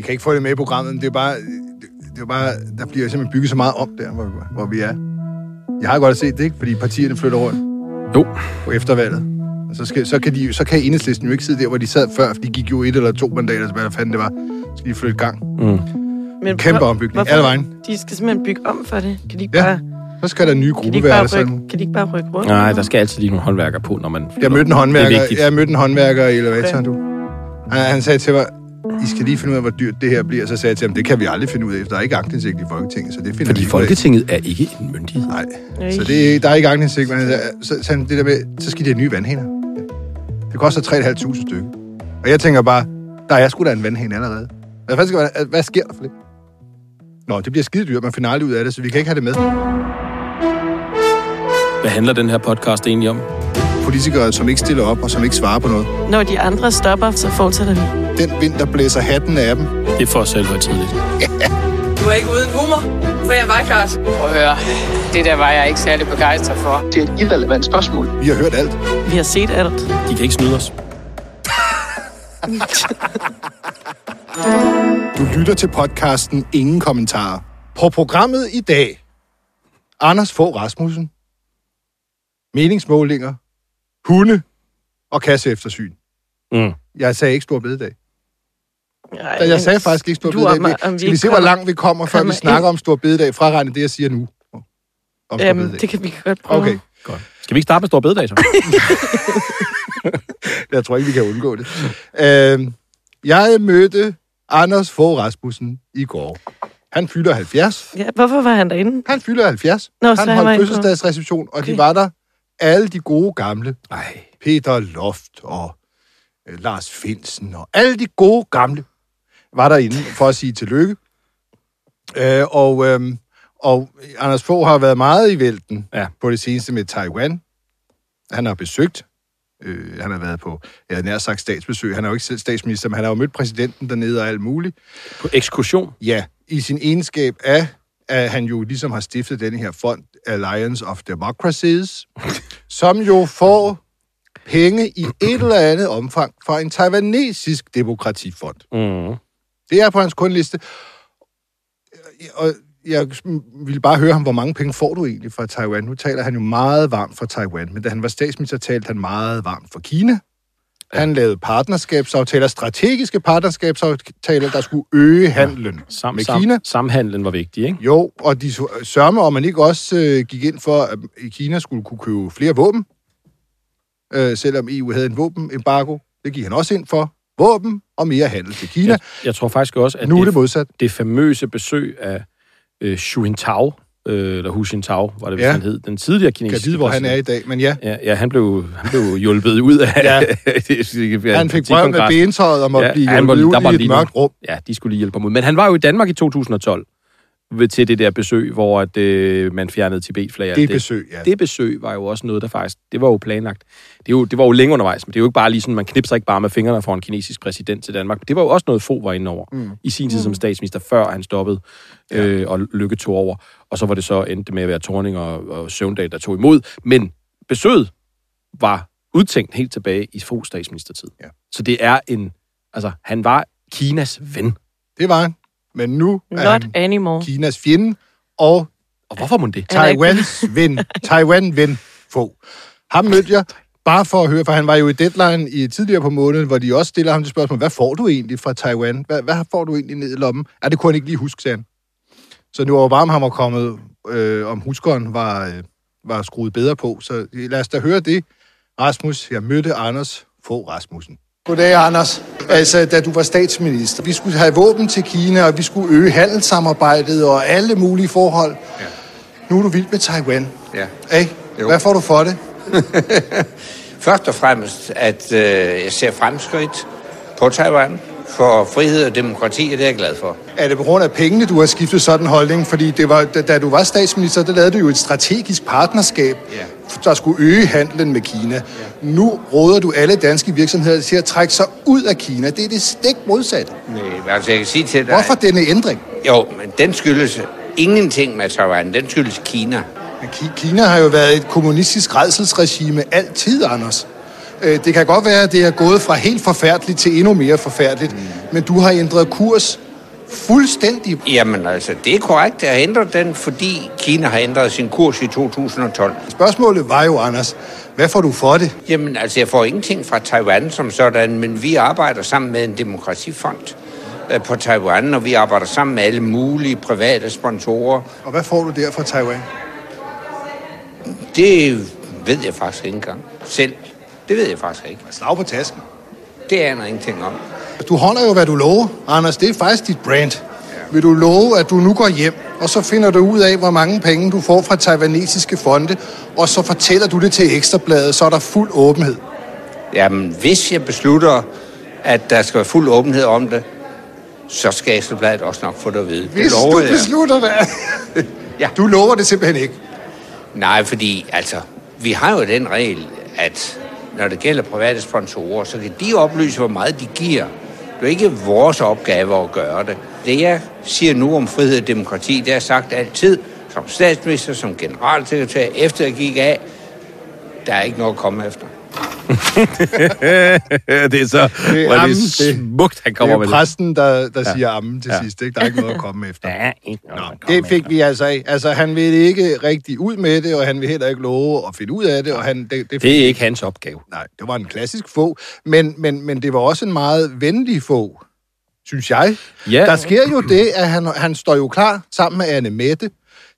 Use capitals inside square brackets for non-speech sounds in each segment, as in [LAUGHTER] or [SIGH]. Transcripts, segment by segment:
Vi kan ikke få det med i programmet, men det er bare... Det, det er bare der bliver simpelthen bygget så meget om der, hvor, hvor vi er. Jeg har godt set det, ikke? Fordi partierne flytter rundt Jo, på eftervalget. Og så, skal, så, kan de, så kan enhedslisten jo ikke sidde der, hvor de sad før, for de gik jo et eller to mandater, så hvad fanden det var. Så skal de flytte gang. Men Kæmpe hvor- ombygning, hvorfor- alle vejen. De skal simpelthen bygge om for det. Kan de ikke, Ja, bare, Så skal der nye kan de rykke, kan de ikke bare rykke rundt? nej, der skal altid lige nogle håndværkere på, når man... Jeg mødte en Det er håndværker, jeg mødte en håndværker i elevatoren, du. Han, han sagde til mig, I skal lige finde ud af, hvor dyrt det her bliver. Så sagde jeg til ham, det kan vi aldrig finde ud af, for der er ikke aktindsigt i Folketinget, så det finder Fordi vi. Folketinget er ikke en myndighed. Nej, så det, er- der er ikke aktindsigt. Men sagde- så, så, det der med, så skal de have nye vandhænder. Det koster 3.500 stykke. Og jeg tænker bare, der er sgu da en vandhæn allerede. Hvad, fanden skal, hvad, hvad sker der for det? Nå, det bliver skide dyrt, man finder aldrig ud af det, så vi kan ikke have det med. Hvad handler den her podcast egentlig om? Politikere, som ikke stiller op og som ikke svarer på noget. Når de andre stopper, så fortsætter vi. Den vind, der blæser hatten af dem. Det er for selv tidligt. Du er ikke uden humor, for jeg var klart. Prøv at høre, det der var jeg ikke særlig begejstret for. Det er et irrelevant spørgsmål. Vi har hørt alt. Vi har set alt. De kan ikke snyde os. [LAUGHS] Du lytter til podcasten Ingen Kommentarer. På programmet i dag, Anders Fogh Rasmussen, meningsmålinger, hunde og kasseeftersyn. Mm. Jeg sagde ikke stor bededag. Ej, Jeg sagde faktisk ikke stor bededag. Vi- vi Skal vi ikke se, hvor langt vi kommer, før vi kommer snakker ind? om stor bededag? Fraregnet det, jeg siger nu. Om Jamen, det kan vi godt prøve. Okay, Godt. Skal vi ikke starte med stor bededag, så? [LAUGHS] jeg tror ikke, vi kan undgå det. Øh, jeg mødte Anders Fogh Rasmussen i går. Han fylder 70. Ja, hvorfor var han derinde? Han fylder 70. Nå, han holdt fødselsdagsreception, og Okay. de var der alle de gode gamle. Nej. Peter Loft og øh, Lars Finsen og alle de gode gamle var derinde for at sige tillykke. Øh, og, øh, og Anders Fogh har været meget i vælten Ja. på det seneste med Taiwan. Han har besøgt. Øh, han har været på, jeg havde nær sagt statsbesøg. Han er jo ikke selv statsminister, men han har jo mødt præsidenten dernede og alt muligt. På ekskursion. Ja, i sin egenskab af, at han jo ligesom har stiftet denne her fond, Alliance of Democracies, som jo får penge i et eller andet omfang fra en taiwanesisk demokratifond. Mm. Det er på hans kundliste. Og jeg ville bare høre ham, hvor mange penge får du egentlig fra Taiwan? Nu taler han jo meget varmt for Taiwan, men da han var statsminister, talte han meget varmt for Kina. Han lavede partnerskabsaftaler, strategiske partnerskabsaftaler, der skulle øge handlen Sam, med sam, Kina. Samhandlen var vigtig, ikke? Jo, og de sørger om man ikke også øh, gik ind for, at Kina skulle kunne købe flere våben, øh, selvom EU havde en våbenembargo. Det gik han også ind for. Våben og mere handel til Kina. Jeg, jeg tror faktisk også, at nu er det, det modsat. det famøse besøg af øh, Xu Jintao, øh, eller Hu Jintao, var det, hvis Ja. han hed, den tidligere kinesiske kan vide, hvor han er i dag, men ja. Ja, ja han, blev, han blev hjulpet ud af... Ja. [LAUGHS] ja, Han fik brød med benetøjet og måtte Ja, blive var- hjulpet der ud var i et mørkt rum. Ja, de skulle lige hjælpe ham ud. Men han var jo i Danmark i 2012 ved, til det der besøg, hvor at, øh, man fjernede Tibet-flag. og Det alt besøg, ja. Det besøg var jo også noget, der faktisk... Det var jo planlagt. Det, er jo, det var jo længe undervejs, men det er jo ikke bare lige sådan, man knipser ikke bare med fingrene for en kinesisk præsident til Danmark. Det var jo også noget, få var inde over mm. i sin tid som statsminister, før han stoppede øh, og Lykke tog over. Og så var det så endte med at være Torning og, og Søvndal, der tog imod. Men besøget var udtænkt helt tilbage i Foghs statsministertid. Ja. Så det er en... Altså, han var Kinas ven. Det var han. Men nu er Not han anymore. Kinas fjende og Og hvorfor må det? Er Taiwans [LAUGHS] ven. Taiwan-ven få. Ham mødte jeg bare for at høre, for han var jo i deadline i tidligere på måneden, hvor de også stiller ham det spørgsmål, hvad får du egentlig fra Taiwan? Hvad, hvad får du egentlig ned i lommen? Ja, det kunne han ikke lige huske, sagde han. Så nu var varm ham var kommet, øh, om huskeren var, øh, var skruet bedre på. Så lad os da høre det. Rasmus, jeg mødte Anders få Rasmussen. Goddag, Anders. Altså, da du var statsminister, vi skulle have våben til Kina, og vi skulle øge handelssamarbejdet og alle mulige forhold. Ja. Nu er du vild med Taiwan. Ja. Ikke? Jo. Hvad får du for det? [LAUGHS] Først og fremmest, at øh, jeg ser fremskridt på Taiwan for frihed og demokrati, og det er jeg glad for. Er det på grund af pengene, du har skiftet sådan en holdning? Fordi det var, da, da du var statsminister, der lavede du jo et strategisk partnerskab, Ja. der skulle øge handlen med Kina. Ja. Nu råder du alle danske virksomheder til at trække sig ud af Kina. Det er det stik modsatte. Nej, altså jeg kan sige til dig... Hvorfor denne ændring? Jo, men den skyldes ingenting med Taiwan. Den skyldes Kina. Men Ki- Kina har jo været et kommunistisk redselsregime altid, Anders. Øh, Det kan godt være, at det er gået fra helt forfærdeligt til endnu mere forfærdeligt, mm. men du har ændret kurs fuldstændig. Jamen altså, det er korrekt at ændre den, fordi Kina har ændret sin kurs i 2012. Spørgsmålet var jo, Anders, hvad får du for det? Jamen altså, jeg får ingenting fra Taiwan som sådan, men vi arbejder sammen med en demokratifond øh, på Taiwan, og vi arbejder sammen med alle mulige private sponsorer. Og hvad får du der fra Taiwan? Det ved jeg faktisk ikke engang selv. Det ved jeg faktisk ikke. Slag på tasken. Det aner jeg ingenting om. Du holder jo, hvad du lover, Anders. Det er faktisk dit brand. Vil du love, at du nu går hjem, og så finder du ud af, hvor mange penge du får fra taiwanesiske fonde, og så fortæller du det til Ekstrabladet, så er der fuld åbenhed. Jamen, hvis jeg beslutter, at der skal være fuld åbenhed om det, så skal Ekstrabladet også nok få det at vide. Hvis det lover du jeg. beslutter det. [LAUGHS] Ja. Du lover det simpelthen ikke. Nej, fordi altså, vi har jo den regel, at når det gælder private sponsorer, så kan de oplyse, hvor meget de giver. Det er ikke vores opgave at gøre det. Det, jeg siger nu om frihed og demokrati, det er sagt altid, som statsminister, som generalsekretær, efter jeg gik af, der er ikke noget at komme efter. [LAUGHS] det er så Det er er ammen, det det- smukt, han Det kommer er med det. præsten, der, der ja. siger ammen til ja. sidst. Ikke? Der er ikke noget at komme efter. Ja, ikke noget, Nå, man kommer det fik efter. vi altså af. Altså, han vil ikke rigtig ud med det, og han vil heller ikke love at finde ud af det. Og han, det, det, Det er ikke hans opgave. Nej, det var en klassisk få, men, men, men det var også en meget venlig få, synes jeg. Ja. Der sker jo det, at han, han står jo klar sammen med Anne Mette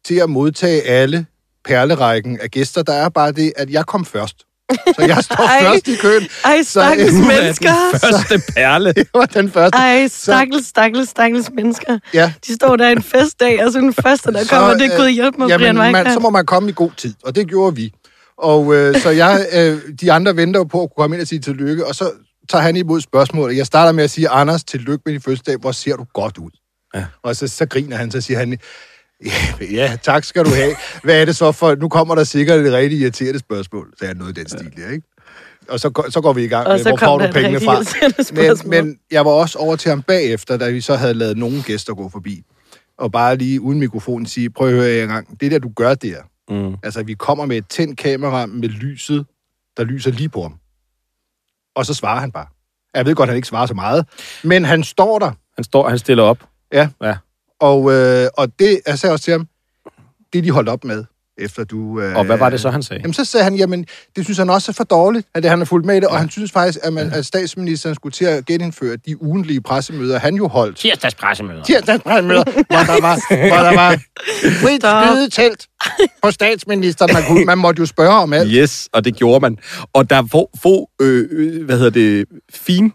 til at modtage alle perlerækken af gæster. Der er bare det, at jeg kom først. Så jeg står Ej. først i køen. Ej, Så, stakkels er mennesker. den første perle. [LAUGHS] Jeg var den første. Ej, stakkels, stakkels, stakkels mennesker. Ja. De står der en festdag, og så den første, der Så, kommer, det er øh, Gud hjælp mig, jamen, Brian man, så må man komme i god tid, og det gjorde vi. Og øh, så jeg, øh, de andre venter jo på at kunne komme ind og sige tillykke, og så tager han imod spørgsmålet. Jeg starter med at sige, Anders, tillykke med din fødselsdag, hvor ser du godt ud? Ja. Og så, så griner han, så siger han, ja, ja, tak skal du have. Hvad er det så for, nu kommer der sikkert et rigtig irriterende spørgsmål, så jeg noget i den stil, ja, ikke? Og så, så går vi i gang med, hvor får du pengene fra? Men, men jeg var også over til ham bagefter, da vi så havde lavet nogle gæster gå forbi. Og bare lige uden mikrofon sige, prøv at høre en gang, det der, du gør der, Mm. altså vi kommer med et tændt kamera med lyset, der lyser lige på ham. Og så svarer han bare. Jeg ved godt, han ikke svarer så meget, men han står der, Han, står, han stiller op. ja. Ja. Og, øh, og det, jeg sagde også til ham, det de holdt op med, efter du... Øh, Og hvad var det så, han sagde? Jamen, så sagde han, jamen, det synes han også er for dårligt, at det, han er fuldt med i det, og han synes faktisk, at, man, at statsministeren skulle til at genindføre de ugentlige pressemøder, han jo holdt. Tirsdagspressemøder. Tirsdagspressemøder, hvor der var, hvor der var frit skydetelt på statsministeren. Man, kunne, man måtte jo spørge om alt. Yes, og det gjorde man. Og der få, få øh, øh, hvad hedder det, fin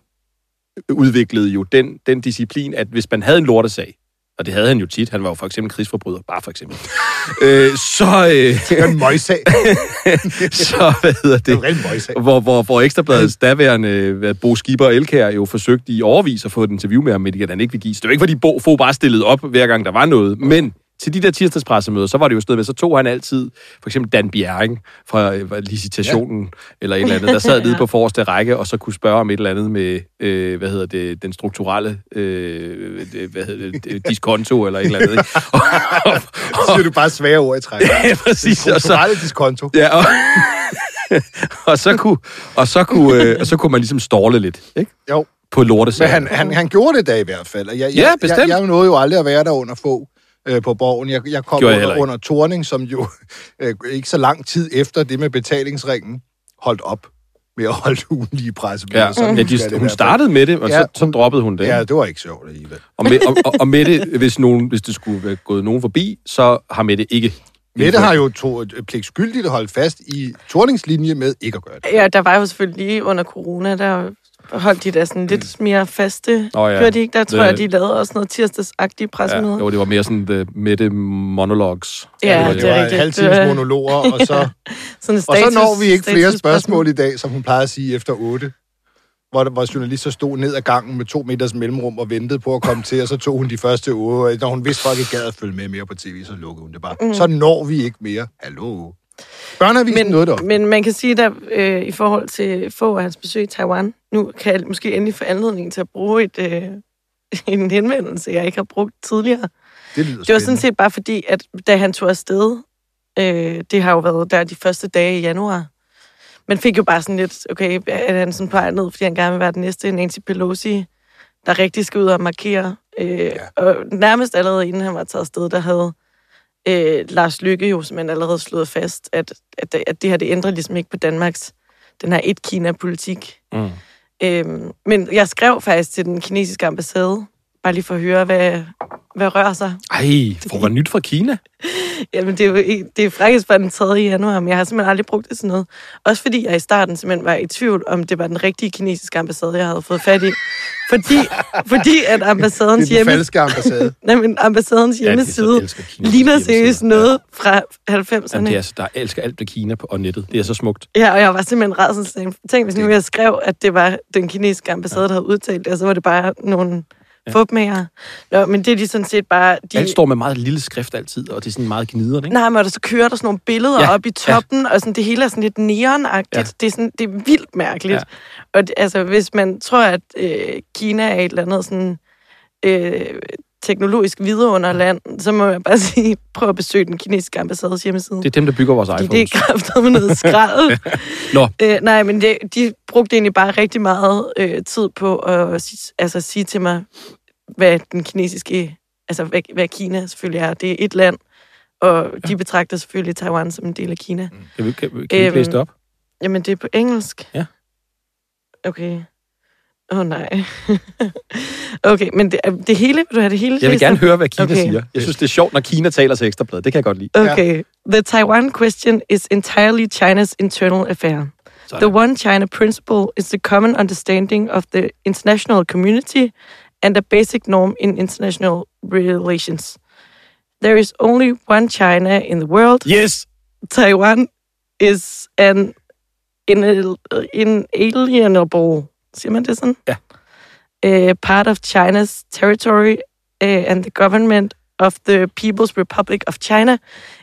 udviklede jo den, den disciplin, at hvis man havde en lortesag, og det havde han jo tit, han var jo for eksempel krigsforbryder, bare for eksempel, [LAUGHS] øh, så, øh, Det var en møgssag. [LAUGHS] så, hvad hedder Det det, møgssag. hvor, hvor, hvor Ekstrabladets daværende Bo Skipper og Elkær jo forsøgte i overvis at få et interview med ham, men det han ikke vil give. Så det var ikke, fordi Bo, Bo bare stillede op, hver gang der var noget. Men til de der tirsdagspressemøder, så var det jo sådan noget med, så tog han altid for eksempel Dan Bjerring fra licitationen, ja. eller et eller andet, der sad [LAUGHS] nede på forreste række, og så kunne spørge om et eller andet med, øh, hvad hedder det, den strukturelle, øh, hvad hedder det, diskonto, eller et eller andet. Ikke? Og, [LAUGHS] og, Så siger du bare svære ord i træk. [LAUGHS] ja, præcis. Og så, Strukturelle diskonto. Ja, og, og, så kunne, og, så kunne, øh, og så kunne man ligesom ståle lidt, ikke? Jo. På lortesagen. Men han, han, han gjorde det da i hvert fald. og Jeg, Ja, jeg, bestemt. Jeg, jeg nåede jo aldrig at være der under få øh, på borgen. Jeg, jeg kom jeg under, under Torning, som jo [LAUGHS] øh, ikke så lang tid efter det med betalingsringen holdt op med at holde [LAUGHS] ugenlige pressemøder. Ja, Sådan ja de, hun startede med det, og Ja, så, så droppede hun det. Ja, det var ikke sjovt alligevel. Og, med, og, og, og Mette, hvis, nogen, hvis det skulle være gået nogen forbi, så har Mette ikke. Mette har jo to, pligtskyldigt at holde fast i Torningslinje med ikke at gøre det. Ja, der var jo selvfølgelig lige under corona, der holdt de der sådan lidt mere faste. Nå ja. Gjorde de ikke? Der tror Det- jeg, de lavede også noget tirsdagsagtige Ja, pressemøder. jo, det var mere sådan uh, Mette monologues. Ja, det, det var rigtigt. halvtimes Det var- monologer, og så, [LAUGHS] Sådan og så status, når vi ikke flere spørgsmål i dag, som hun plejede at sige efter otte. Hvor, der- hvor journalister stod ned ad gangen med to meters mellemrum og ventede på at komme til, og så tog hun de første uger. og Når hun vidste, folk ikke gad at følge med mere på tv, så lukkede hun det bare. Mm. Så når vi ikke mere. Hallo. Børneavisen men, det op. men man kan sige, der øh, i forhold til få af hans besøg i Taiwan, nu kan jeg måske endelig få anledning til at bruge et, øh, [LAUGHS] en henvendelse, jeg ikke har brugt tidligere. Det lyder Det var sådan set bare fordi, at da han tog afsted, øh, det har jo været der de første dage i januar, man fik jo bare sådan lidt, okay, er han sådan peget ned, fordi han gerne vil være den næste Nancy Pelosi, der rigtig skal ud og markere Øh, ja. Og nærmest allerede inden han var taget afsted, der havde øh, Lars Lykke jo simpelthen allerede slået fast, at, at, at det her, det ændrer ligesom ikke på Danmarks, den her et-Kina-politik. Mm. Øhm, men jeg skrev faktisk til den kinesiske ambassade, bare lige for at høre, hvad, hvad rører sig. Ej, får man nyt fra Kina? [LAUGHS] Jamen, det er jo ikke- det er faktisk bare den 3. januar, men jeg har simpelthen aldrig brugt det til noget. Også fordi jeg i starten simpelthen var i tvivl, om det var den rigtige kinesiske ambassade, jeg havde fået fat i. Fordi, [LAUGHS] fordi at Det ambassadens er den hjemme... falske ambassade. [LAUGHS] Nej, men ambassadens Ja, det er hjemmeside Kina. ligner seriøst noget fra 90'erne. Jamen, det er, altså, der elsker alt ved Kina på og nettet. Det er så smukt. Ja, og jeg var simpelthen rædselsslagen. Tænk, hvis nu jeg skrev, at det var den kinesiske ambassade, der havde udtalt det, og så var det bare nogle ja. fupmager. Nå, men det er de sådan set bare... De... Alt står med meget lille skrift altid, og det er sådan meget gniderne, ikke? Nej, men og så kører der sådan nogle billeder Ja, op i toppen, ja. og sådan, det hele er sådan lidt neonagtigt. Ja. Det, er sådan, det er vildt mærkeligt. Ja. Og det, altså, hvis man tror, at øh, Kina er et eller andet sådan... Øh, teknologisk vidunderland, så må jeg bare [LAUGHS] sige, prøv at besøge den kinesiske ambassades hjemmeside. Det er dem, der bygger vores iPhones. det er kraftet med noget skrald. [LAUGHS] Nå. Øh, nej, men det, de brugte egentlig bare rigtig meget øh, tid på at altså, sige til mig, hvad den kinesiske, altså hvad, hvad Kina selvfølgelig er. Det er et land, og ja. de betragter selvfølgelig Taiwan som en del af Kina. Kan vi, kan, kan vi Øhm, læse det op? Jamen, det er på engelsk. Ja. Okay. Åh, oh, nej. [LAUGHS] okay, men det, det hele, vil du have det hele? Jeg vil gerne op? høre, hvad Kina Okay. siger. Jeg synes, det er sjovt, når Kina taler til ekstrabladet. Det kan jeg godt lide. Okay. The Taiwan question is entirely China's internal affair. Sådan. The One China principle is the common understanding of the international community and a basic norm in international relations. There is only one China in the world. Yes! Taiwan is an inal- inalienable, siger man det sådan? Ja. Uh, part of China's territory uh, and the government of the People's Republic of China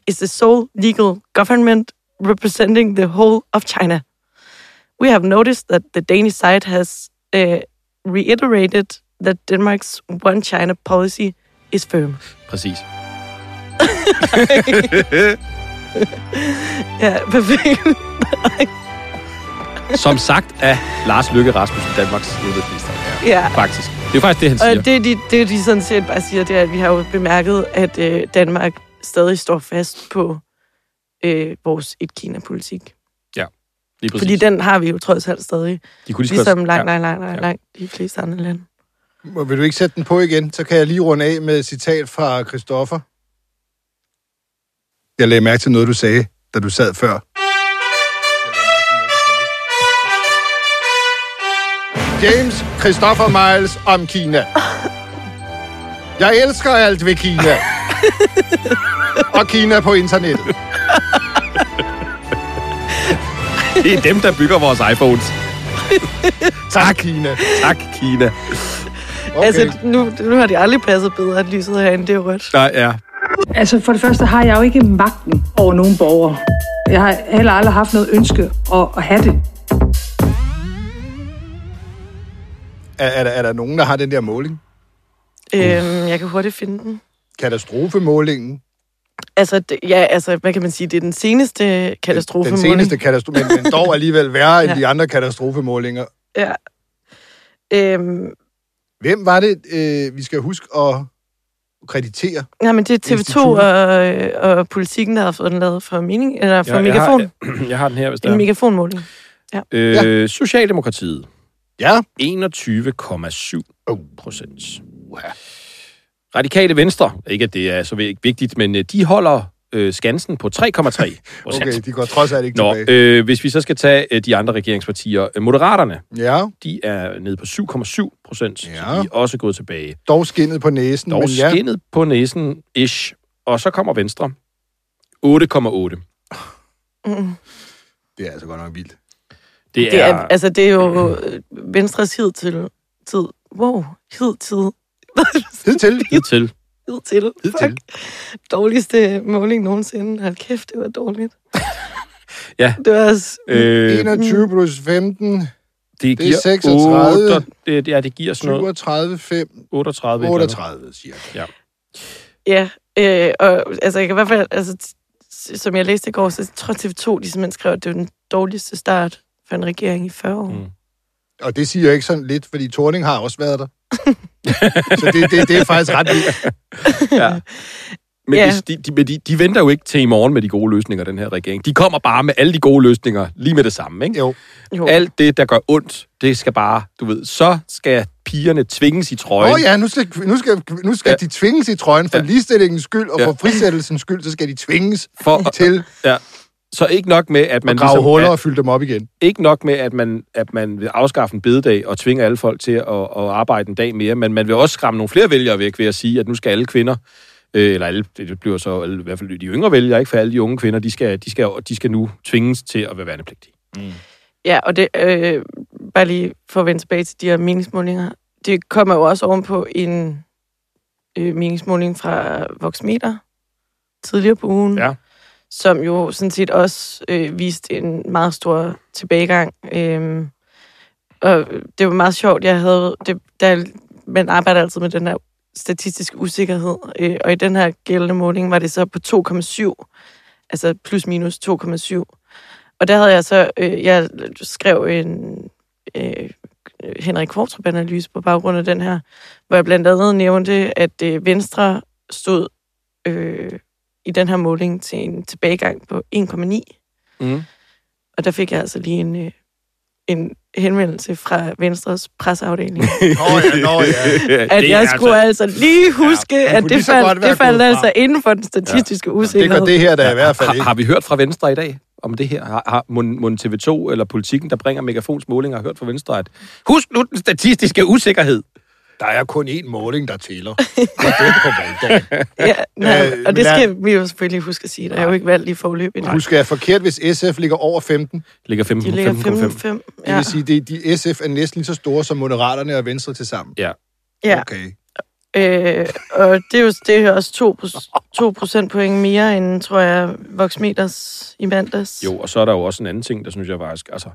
is the sole legal government representing the whole of China. We have noticed that the Danish side has uh, reiterated that Denmark's one China policy is firm. Præcis. [LAUGHS] Ja, perfekt. [LAUGHS] Som sagt af Lars Løkke Rasmussen, Danmarks udenrigsminister. Ja. Faktisk. Det er faktisk det, han siger. Og det, de, det, de sådan set bare siger, det er, at vi har jo bemærket, at øh, Danmark stadig står fast på øh, vores et-Kina-politik. Lige præcis. Fordi den har vi jo trods alt stadig. De kunne lige Ligesom langt, ja. langt, langt, langt, Ja. langt de fleste andre lande. Vil du ikke sætte den på igen? Så kan jeg lige runde af med et citat fra Christoffer. Jeg lagde mærke til noget, du sagde, da du sad før. James Christopher Miles om Kina. Jeg elsker alt ved Kina. [LAUGHS] Og Kina på internettet. Det er dem, der bygger vores iPhones. [LAUGHS] Tak, Kina. Tak, Kina. Okay. Altså, nu, nu har de aldrig passet bedre, at lyset herinde, det er rødt. Nej, ja. Altså for det første har jeg jo ikke magten over nogen borgere. Jeg har heller aldrig haft noget ønske at, at have det. Er, er, der, er der nogen, der har den der måling? Øhm, jeg kan hurtigt finde den. Katastrofemålingen. Altså, det, ja, altså, hvad kan man sige? Det er den seneste katastrofe. Den seneste katastrofe, men, men dog alligevel værre end Ja. de andre katastrofemålinger. Ja. Øhm, Hvem var det, øh, vi skal huske at kreditere? nej, men det er TV2 Instituttet. og, øh, og politikken, der har fået den lavet for, mening, eller for Ja, jeg, megafon. har, [CLEARS THROAT] jeg har den her, hvis der En er. megafonmåling. Øh, Socialdemokratiet. Ja. 21,7 Oh. procent. Radikale Venstre, ikke at det er så vigtigt, men øh, de holder øh, skansen på 3,3 procent. [LAUGHS] Okay, de går trods alt ikke Nå, tilbage. øh, hvis vi så skal tage øh, de andre regeringspartier. Øh, Moderaterne, Ja, de er nede på 7,7 procent, Ja. så de er også gået tilbage. dog skinnet på næsen, Dog men ja. skinnet på næsen, ish. Og så kommer Venstre. 8,8. Mm. Det er altså godt nok vildt. Det Det er... er, altså, det er jo øh, Venstres hidtil. Tid. Wow, hidtil. [LAUGHS] Hidtil. hidtil. Hidtil. Hidtil. Fuck. Dårligste måling nogensinde. Hold kæft, det var dårligt. [LAUGHS] Ja. Det var... s- Øh, 21 plus 15, det, det er giver 36. 8, det, ja, det giver sådan noget 37, 5, 38. et eller andet. 38 cirka. Ja, øh, og altså, jeg kan i hvert fald... Altså, som jeg læste i går, så tror jeg TV2, de simpelthen skrev, at det var den dårligste start for en regering i 40 år. Mm. Og det siger jeg ikke sådan lidt, fordi Torning har også været der. [LAUGHS] Så det, det, det er faktisk ret vildt. [LAUGHS] Ja. Men, Ja. de, de, de, de venter jo ikke til i morgen med de gode løsninger, den her regering. De kommer bare med alle de gode løsninger lige med det samme, ikke? Jo. Jo. Alt det, der gør ondt, det skal bare, du ved, så skal pigerne tvinges i trøjen. Åh oh, ja, nu skal, nu skal, nu skal Ja. de tvinges i trøjen for ja. ligestillingens skyld, og Ja. for frisættelsens skyld, så skal de tvinges For- til Ja. Så ikke nok med, at man at grave ligesom, huller at, og fylde dem op igen. ikke nok med, at man, at man vil afskaffe en bededag og tvinge alle folk til at, at arbejde en dag mere, men man vil også skræmme nogle flere vælgere væk ved at sige, at nu skal alle kvinder, øh, eller alle, det bliver så alle, i hvert fald de yngre vælgere, ikke for alle de unge kvinder, de skal, de skal, de skal nu tvinges til at være værnepligtige. Ja, og det, øh, bare lige for at vende tilbage til de her meningsmålinger. Det kommer jo også ovenpå en øh, meningsmåling fra Voxmeter tidligere på ugen, Ja som jo sådan set også øh, viste en meget stor tilbagegang. Øh, og det var meget sjovt, jeg havde, det, der, man arbejder altid med den her statistiske usikkerhed, øh, og i den her gældende måling var det så på 2,7, altså plus minus 2,7. Og der havde jeg så, øh, jeg skrev en øh, Henrik Kvartrup-analyse på baggrund af den her, hvor jeg blandt andet nævnte, at øh, Venstre stod øh, i den her måling til en tilbagegang på 1,9. Mm. Og der fik jeg altså lige en, øh, en henvendelse fra Venstres presseafdeling, [LAUGHS] Nå ja, nå ja. at jeg skulle altså lige huske, man at det faldt, det faldt altså inden for den statistiske Det usikkerhed. gør det her da i hvert fald Har, ikke. har vi hørt fra Venstre i dag om det her? Har, har Mon, Mon TV2 eller Politikken, der bringer Megafons målinger, har hørt fra Venstre, at husk nu den statistiske usikkerhed. Der er kun én måling, der tæller. [LAUGHS] Det er på valgdagen. Ja, nej, Øh, og det skal vi jo selvfølgelig huske at sige. Der er jo ikke valgt lige forløb endnu. Husk, jeg er forkert, hvis SF ligger over 15. Ligger 15, De ligger 15,5. 5-5. Det Ja. vil sige, det, de SF er næsten lige så store som Moderaterne og Venstre til sammen. Ja. ja. Okay. Øh, og det er jo det er også 2, 2 procentpoint mere end, tror jeg, Voxmeters i mandags. Jo, og så er der jo også en anden ting, der synes jeg faktisk, altså,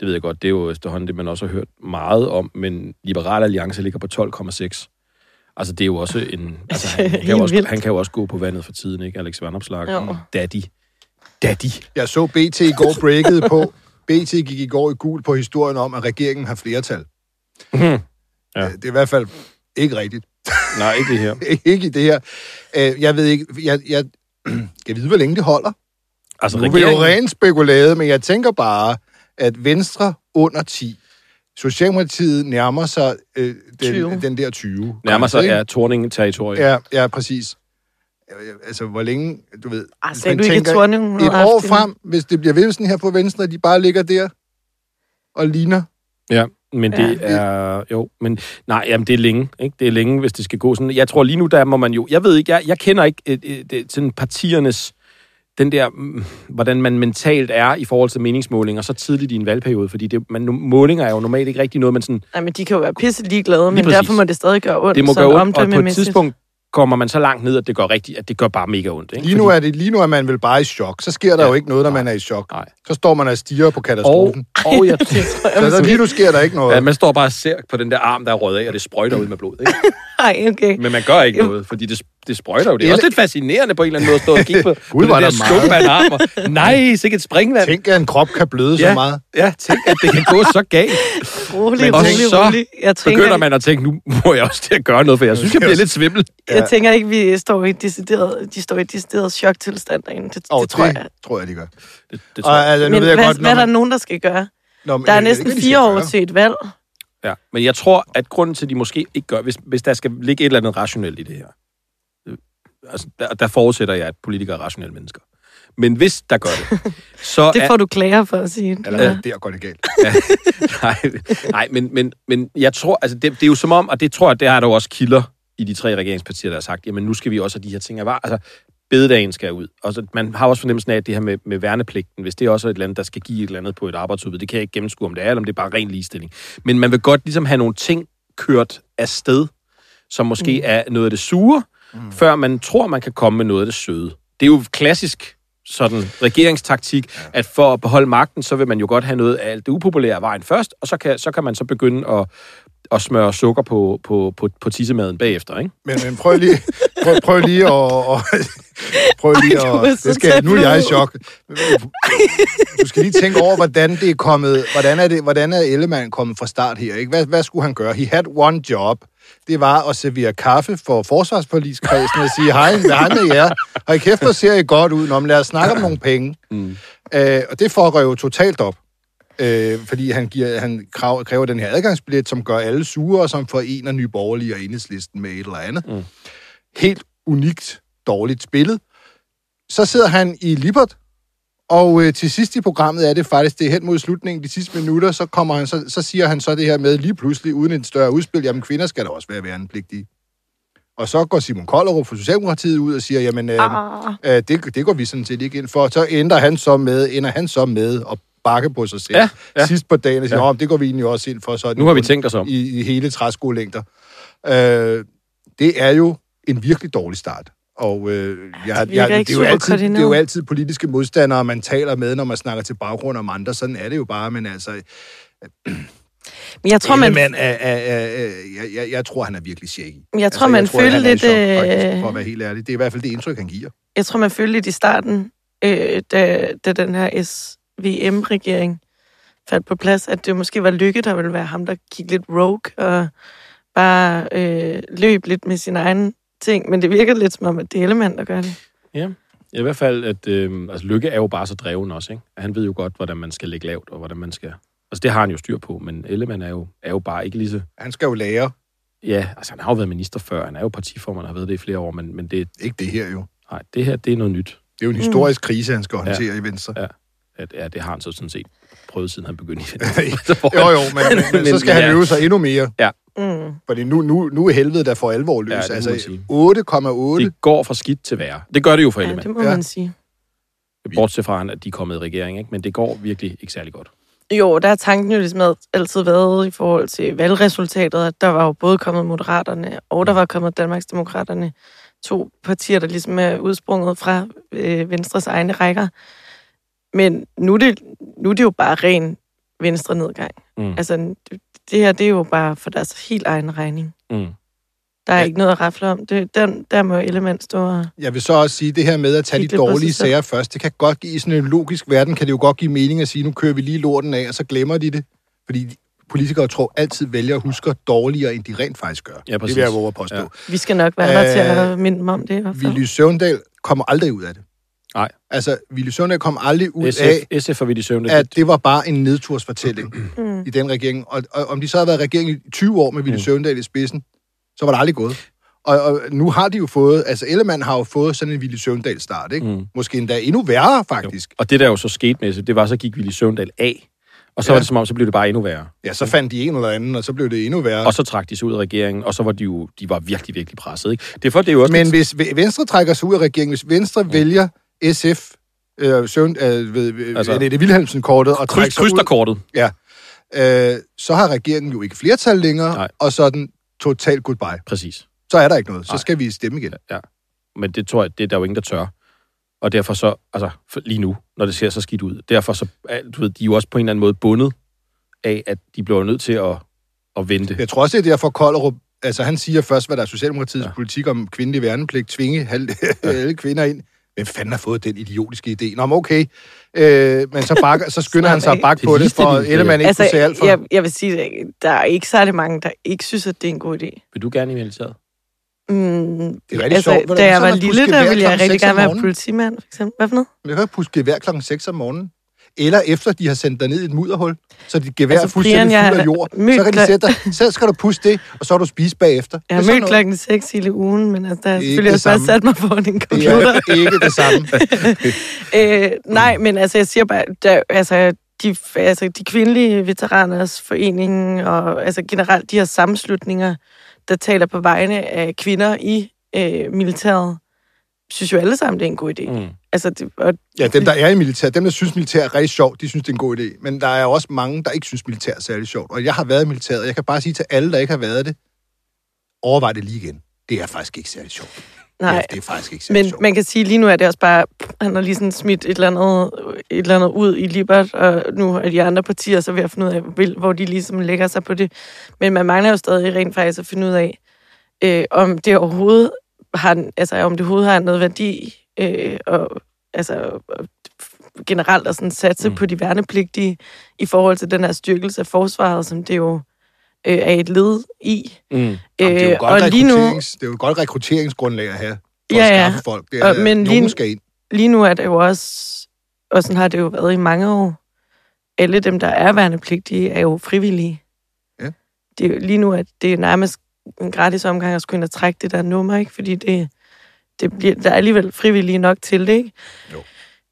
det ved jeg godt, det er jo efterhånden det, man også har hørt meget om, men Liberal Alliance ligger på 12,6. Altså, det er jo også en... Altså, han, [LAUGHS] kan jo også, han kan jo også gå på vandet for tiden, ikke? Alex Vanopslagh. Jo. Daddy. Daddy. Jeg så BT i går breakede på. [LAUGHS] BT gik i går i gul på historien om, at regeringen har flertal. Ja. Øh, Det er i hvert fald ikke rigtigt. [LAUGHS] Nej, ikke det her. ikke i det her. Øh, Jeg ved ikke, jeg, jeg, [CLEARS THROAT] jeg ved, hvor længe det holder. Altså, Nu er jo rent spekuleret, men jeg tænker bare, at Venstre under 10, Socialdemokratiet nærmer sig øh, 20. den, den der 20. nærmer sig ikke? ja, Torningen-territoriet. Ja, ja, præcis. Øh, Altså, hvor længe, du ved... Sagde man du ikke, tænker hun Et år haft en- frem, hvis det bliver ved sådan her på Venstre, de bare ligger der og ligner. Ja, men det Ja. er... Jo, men nej, jamen, det er længe. Ikke? Det er længe, hvis det skal gå sådan. Jeg tror lige nu, der må man jo... Jeg ved ikke, jeg, jeg kender ikke et, et, et, sådan partiernes... Den der, mm, hvordan man mentalt er i forhold til meningsmålinger så tidligt i en valgperiode, fordi det, man, målinger er jo normalt ikke rigtig noget, man sådan... Nej, men de kan jo være pisse ligeglade, men præcis. derfor må det stadig gøre ondt. Det må gøre ondt, og på et tidspunkt kommer man så langt ned, at det gør rigtigt, at det gør bare mega ondt. Ikke? Lige nu, er det, lige nu er man vel bare i chok. Så sker der Ja. jo ikke noget, når man er i chok. Nej. Så står man og stiger på og, katastrofen. og [LAUGHS] jeg, så der, lige nu sker der ikke noget. ja, man står bare og ser på den der arm, der er røget af, og det sprøjter ud med blod. Ikke? [LAUGHS] Nej, okay. Men man gør ikke noget, fordi det, det sprøjter jo. Det er også lidt fascinerende på en eller anden måde at stå og kigge på, [LAUGHS] på Gud, den var der der meget. skum af en arm. Og, nej, sikkert et springvand. Tænk, at en krop kan bløde så Ja. meget. Ja, tænk, at det kan gå så galt. Rolig, Men Og rolig, så rolig. Jeg tænker, Begynder man at tænke, nu må jeg også til at gøre noget, for jeg synes, jeg bliver lidt svimmel. jeg tænker ikke, vi står i et decideret, de står i et decideret choktilstand derinde. Det, Og det tror jeg. tror jeg, de gør. Det, det tror Og, jeg. altså, nu Men ved jeg hvad, godt, hvad er når der man, nogen, der skal gøre? når man, Der er næsten ikke, hvad de fire år til et valg. Ja. Men jeg tror, at grunden til, at de måske ikke gør, hvis, hvis der skal ligge et eller andet rationelt i det her, øh, altså, der, der forudsætter jeg, at politikere er rationelle mennesker. Men hvis der gør det, så [LAUGHS] Det er, får du klager for at sige. Eller der går det galt. [LAUGHS] nej, nej men, men, men jeg tror, altså det, det er jo som om, og det tror jeg, der er der jo også kilder i de tre regeringspartier, der har sagt, jamen nu skal vi også have de her ting af var. Altså, bededagen skal ud. Og så, man har også fornemmelsen af, at det her med, med værnepligten, hvis det er også et eller andet, der skal give et eller andet på et arbejdsudbud, det kan jeg ikke gennemskue, om det er, eller om det er bare ren ligestilling. Men man vil godt ligesom have nogle ting kørt afsted, som måske mm. er noget af det sure, mm. før man tror, man kan komme med noget af det søde. Det er jo klassisk sådan regeringstaktik, ja. at for at beholde magten, så vil man jo godt have noget af alt det upopulære vejen først, og så kan, så kan man så begynde at, at smøre sukker på, på, på, på tissemaden bagefter, ikke? Men, men prøv lige, prøv, prøv lige at... Og, prøv lige Ej, er at... Det skal, nu er jeg i chok. Du skal lige tænke over, hvordan det er kommet... Hvordan er, det, hvordan er Ellemann kommet fra start her? Ikke? Hvad, hvad skulle han gøre? He had one job. det var at servere kaffe for forsvarsforligskredsen og sige, hej, hej med jer. Og i kæft, hvor ser I godt ud. Nå, men lad os snakke om nogle penge. Mm. Øh, og det foregår jo totalt op. Øh, fordi han, giver, han krav, kræver den her adgangsbillet, som gør alle sure, og som forener Nye Borgerlige og Enhedslisten med et eller andet. Mm. Helt unikt dårligt spillet. Så sidder han i Libert, og øh, til sidst i programmet er det faktisk, det er hen mod slutningen, de sidste minutter, så, kommer han, så, så siger han så det her med lige pludselig, uden et større udspil, jamen kvinder skal da også være værnepligtige. Og så går Simon Kollerup fra Socialdemokratiet ud og siger, jamen øh, Ah. øh, det, det går vi sådan set ikke ind for. Så ender han så med, ender han så med at bakke på sig selv Ja, ja. sidst på dagen og siger, Ja. det går vi egentlig også ind for. Så Nu har vi tænkt os om. I, i hele træskolængder. Øh, det er jo en virkelig dårlig start. Og øh, jeg, jeg, det, er jo altid, det er jo altid politiske modstandere, man taler med, når man snakker til baggrund om andre. Sådan er det jo bare, men altså... [CLEARS THROAT] Men jeg tror, man, Ellemann er, er, er, er, jeg, jeg, jeg tror, han er virkelig shaky. jeg tror, man Altså, jeg følte han er i lidt... chok, faktisk, øh, for at være helt ærlig. Det er i hvert fald det indtryk, han giver. jeg tror, man følte lidt i starten, øh, da, da den her SVM-regering faldt på plads, at det måske var Lykke, der ville være ham, der kiggede lidt rogue og bare øh, løb lidt med sin egen ting. Men det virker lidt som om, at det er Ellemann, der gør det. Ja. I hvert fald, at øh, altså, Lykke er jo bare så dreven også, ikke? Han ved jo godt, hvordan man skal lægge lavt, og hvordan man skal... Altså, det har han jo styr på, men Ellemann er jo, er jo bare ikke lige så... Han skal jo lære. Ja, altså, han har jo været minister før, han er jo partiformand, har været det i flere år, men, men det, Ikke det her jo. nej, det her, det er noget nyt. Det er jo en historisk krise, han skal håndtere ja. i Venstre. Ja. At, ja, det har han så sådan set prøvet, siden han begyndte i [LAUGHS] jo, jo, men, men, men så skal Men, han ja. øve sig endnu mere. Mm. Fordi nu, nu, nu er helvede der for alvor løs. Ja, det altså man sige. 8,8. Det går fra skidt til værre. Det gør det jo for Ja, Ellemann. det må Ja. man sige. Bortset fra, at de er kommet i regering, ikke? men det går virkelig ikke særlig godt. Jo, der har tanken jo ligesom altid været i forhold til valgresultatet, at der var jo både kommet Moderaterne, og der var kommet Danmarksdemokraterne. To partier, der ligesom er udsprunget fra øh, Venstres egne rækker. Men nu er det, nu er det jo bare ren venstre nedgang. Mm. Altså, det, det her, det er jo bare for deres helt egen regning. Mm. Der er Ja. ikke noget at rafle om. Det, der, der må Element stå og... Jeg vil så også sige, det her med at tage de dårlige sager først, det kan godt give i sådan en logisk verden, kan det jo godt give mening at sige, nu kører vi lige lorten af, og så glemmer de det. Fordi politikere tror altid vælger at huske dårligere, end de rent faktisk gør. Ja, det præcis. vil jeg våge at påstå. Ja. Vi skal nok være der til Øh, at minde dem om det i hvert fald. Willy Søvndal kommer aldrig ud af det. Nej. Altså, Willy Søvndal kom aldrig ud af, SF, SF og Vilde Søvne, at det var bare en nedtursfortælling Mm. i den regering. Og, og om de så havde været regering i 20 år med Willy Mm. Søvndal i spidsen, så var det aldrig gået. Og, og nu har de jo fået, altså Ellemann har jo fået sådan en Willy Søvndal start, ikke? Mm. Måske endda endnu værre, faktisk. Og det der jo så skete med det, var, så gik Willy Søvndal af. Og så Ja. var det som om, så blev det bare endnu værre. Ja, så fandt de en eller anden, og så blev det endnu værre. Og så trak de sig ud af regeringen, og så var de jo de var virkelig, virkelig presset. Ikke? Det er for, det er jo også Men lidt- hvis Venstre trækker sig ud af regeringen, hvis Venstre vælger SF, øh, søvn, øh, ved, altså, det, det Vilhelmsen-kortet, og kryds, sig kryds der ud, kortet. øh, så har regeringen jo ikke flertal længere, Nej. og så er den totalt goodbye. Præcis. Så er der ikke noget. Så Nej. skal vi stemme igen. Ja. Men det tror jeg, det er der jo ingen, der tør. Og derfor så, altså lige nu, når det ser så skidt ud, derfor så, er- du ved, de er jo også på en eller anden måde bundet af, at de bliver nødt til at, at vente. Jeg tror også, det er derfor Kollerup, altså han siger først, hvad der er Socialdemokratiets ja. Ja. politik om kvindelig værnepligt, tvinge halv, [LAUGHS] alle kvinder ind. Hvem fanden har fået den idiotiske idé? Nå, men okay. Øh, men så, bakker, så skynder [LAUGHS] han sig at bakke på det, for Ellemann ikke altså, kunne se alt for. jeg, jeg vil sige, at der er ikke særlig mange, der ikke synes, at det er en god idé. Vil du gerne i militæret? Mm, Det er rigtig altså, sjovt. Hvordan da jeg var lille, der ville jeg rigtig gerne være politimand, for eksempel. Hvad for noget? Man kan puske gevær klokken 6 om morgenen. Eller efter de har sendt dig ned i et mudderhul, så dit gevær Altså, er fuldstændig fuld af jord. Så kan de sætte dig, [LAUGHS] så skal du puste det, og så har du spist bagefter. Jeg har Det er mødt klokken 6 hele ugen, men altså, der har Det er selvfølgelig også bare det sat mig foran en Det computer. er ikke det samme. [LAUGHS] Øh, nej, men altså, jeg siger bare, der, altså, de, altså, de kvindelige veteraners forening, og altså generelt de her sammenslutninger, der taler på vegne af kvinder i øh, militæret, synes jo alle sammen, det er en god idé. Mm. Altså, det, og, Ja, dem, der er i militær, dem, der synes, militær er rigtig sjovt, de synes, det er en god idé. Men der er også mange, der ikke synes, militær er særlig sjovt. Og jeg har været i militæret, og jeg kan bare sige til alle, der ikke har været det, overvej det lige igen. Det er faktisk ikke særlig sjovt. nej, Ja, det er faktisk ikke men sjovt. man kan sige, lige nu er det også bare, han har lige sådan smidt et eller andet, et eller andet ud i Libert, og nu er de andre partier så ved at finde ud af, hvor de ligesom lægger sig på det. Men man mangler jo stadig rent faktisk at finde ud af, øh, om det overhovedet har, altså om det overhovedet har noget værdi, øh, og altså generelt at sådan satse mm. På de værnepligtige i forhold til den her styrkelse af forsvaret, som det jo øh, er et led i. Mm. Jamen, det, er jo Øh, godt og lige nu, det er jo et godt rekrutteringsgrundlag at have for Ja, at ja. skaffe folk. Det er, Og- men lige- skal ind. lige nu er det jo også, og sådan har det jo været i mange år, alle dem, der er værnepligtige, er jo frivillige. Ja. Det er jo, lige nu er det nærmest en gratis omgang at skulle ind og trække det der nummer, ikke? Fordi det, det bliver, der er alligevel frivillige nok til det, ikke? Jo.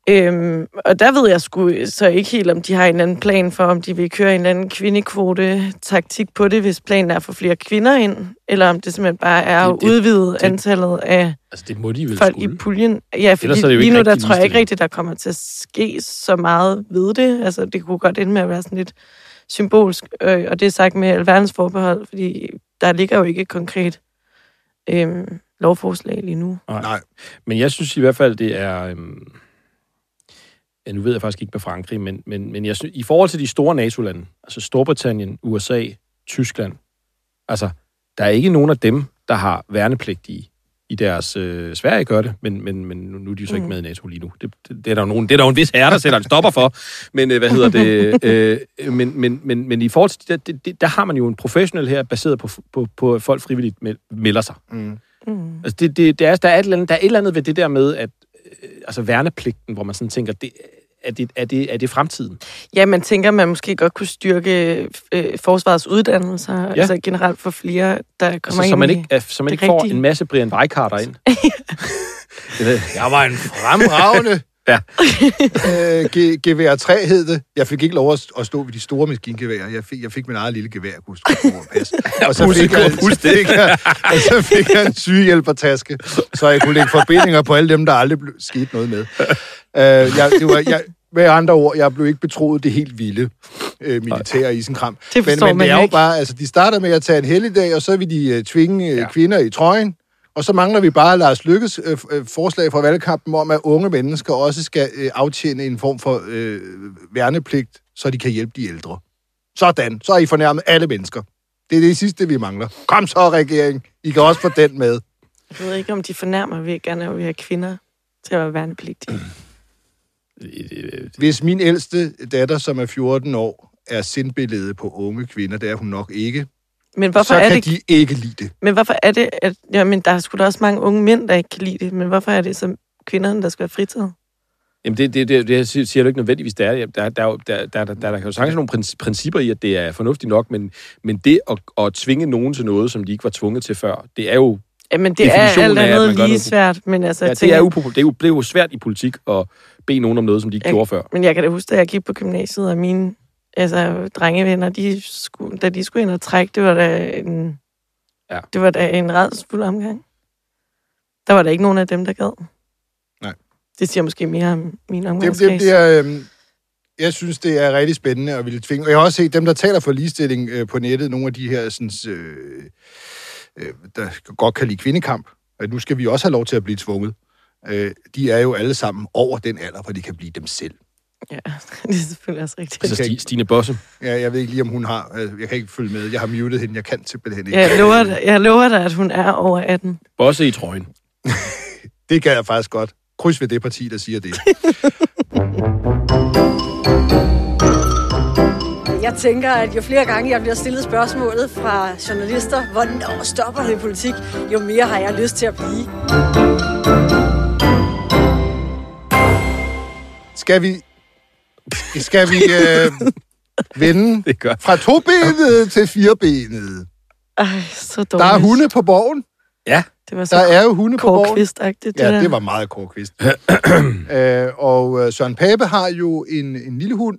Øhm, og der ved jeg sgu så ikke helt, om de har en anden plan for, om de vil køre en eller anden kvindekvote-taktik på det, hvis planen er at få flere kvinder ind, eller om det simpelthen bare er Det- at udvide det- antallet af Altså, det må de vel folk skulle. i puljen. Ja, fordi er det jo lige nu, der tror jeg ikke rigtigt, der kommer til at ske så meget ved det. Altså, det kunne godt ende med at være sådan lidt symbolsk, øh, og det er sagt med alverdens forbehold, fordi der ligger jo ikke et konkret øh, lovforslag lige nu. Nej. Men jeg synes i hvert fald, det er... Øhm, ja, nu ved jeg faktisk ikke med Frankrig, men, men, men jeg synes, i forhold til de store NATO-lande, altså Storbritannien, USA, Tyskland, altså, der er ikke nogen af dem, der har værnepligt i, i deres... Øh, Sverige gør det, men, men, men nu nu er de jo så ikke Mm. med i NATO lige nu. Det, det, det, er der jo nogen, det er der jo en vis herre, der sætter en stopper for. Men øh, hvad hedder det? [LAUGHS] Øh, men, men, men, men i forhold til det, det, det, der har man jo en professionel her, baseret på, på, på at folk frivilligt mel- melder sig. Mm. Mm. Altså, det, det, det er, der, er et eller andet, der er et eller andet ved det der med, at øh, altså værnepligten, hvor man sådan tænker, det, er, det, er, det, er det fremtiden? Ja, man tænker, man måske godt kunne styrke øh, forsvarets uddannelser, ja. altså generelt for flere, der kommer Altså, ind så man ikke, så man ikke får rigtige. en masse Brian Weikarter ind. [LAUGHS] [LAUGHS] Jeg var en fremragende Ja. [LAUGHS] øh, ge- gevær 3 hed det. Jeg fik ikke lov at, at stå ved de store maskingeværer. Jeg fik, jeg fik min eget lille gevær, jeg kunne og passe. Og så fik, jeg, så, fik jeg, og så fik jeg en sygehjælpertaske, så jeg kunne lægge forbindinger på alle dem, der aldrig blev sket noget med. Øh, jeg, det var, jeg, med andre ord, jeg blev ikke betroet det helt vilde øh, militære isenkram. Det Men, forstår men det man er jo ikke. bare, altså de starter med at tage en helligdag, og så vil de øh, tvinge øh, Ja. kvinder i trøjen, og så mangler vi bare Lars Lykkes øh, øh, forslag fra valgkampen om, at unge mennesker også skal øh, aftjene en form for øh, værnepligt, så de kan hjælpe de ældre. Sådan, så har I fornærmet alle mennesker. Det er det sidste, vi mangler. Kom så, regering. I kan også få den med. Jeg ved ikke, om de fornærmer, vi gerne vil have kvinder til at være værnepligtige. Hvis min ældste datter, som er 14 år, er sindbilledet på unge kvinder, det er hun nok ikke, Men hvorfor så er kan det de ikke lide det. Men hvorfor er det, at... Jamen, der er sgu da også mange unge mænd, der ikke kan lide det. Men hvorfor er det så kvinderne, der skal være fritaget? Jamen, det, det, det, det siger du ikke nødvendigvis, det er. Der, der, der, er jo- der, der, der, der, der kan jo sagtens nogle princi- principper i, at det er fornuftigt nok, men, men det at, at tvinge nogen til noget, som de ikke var tvunget til før, det er jo, Jamen, det er Definitionen alt af, at andet lige noget- svært, men altså... ja, jeg det tænker- er, upopul- det, er jo, det er jo svært i politik at bede nogen om noget, som de ikke Ja. gjorde før. Men jeg kan da huske, da jeg gik på gymnasiet, og mine altså, drengevenner, de skulle, da de skulle ind og trække, det var da en, Ja. det var da en redsfuld omgang. Der var der ikke nogen af dem, der gad. Nej. Det siger måske mere om min Det, omgangskreds. det, det er, øhm, jeg synes, det er rigtig spændende at ville tvinge. Og jeg har også set dem, der taler for ligestilling øh, på nettet, nogle af de her, sådan, øh, øh, der godt kan lide kvindekamp, at nu skal vi også have lov til at blive tvunget. Øh, de er jo alle sammen over den alder, hvor de kan blive dem selv. Ja, [LAUGHS] det er selvfølgelig også rigtigt. Altså Sti- Stine Bosse. Ja, jeg ved ikke lige, om hun har... øh, Jeg kan ikke følge med. Jeg har muted hende. Jeg kan simpelthen ikke. Ja, jeg, lover dig, jeg lover dig, at hun er over 18. Bosse i trøjen. [LAUGHS] Det kan jeg faktisk godt. Kryds ved det parti, der siger det. [LAUGHS] Jeg tænker, at jo flere gange jeg bliver stillet spørgsmålet fra journalister, hvornår stopper det i politik, jo mere har jeg lyst til at blive. Skal vi... Skal vi øh, vende [LAUGHS] Det fra tobenet til firebenet? Ej, så dårligt. Der er hunde på borgen. Ja, Det var så Der er jo hunde på borgen. Ja, der. det var meget korkvist. [CLEARS THROAT] øh, og øh, Søren Pape har jo en, en lille hund,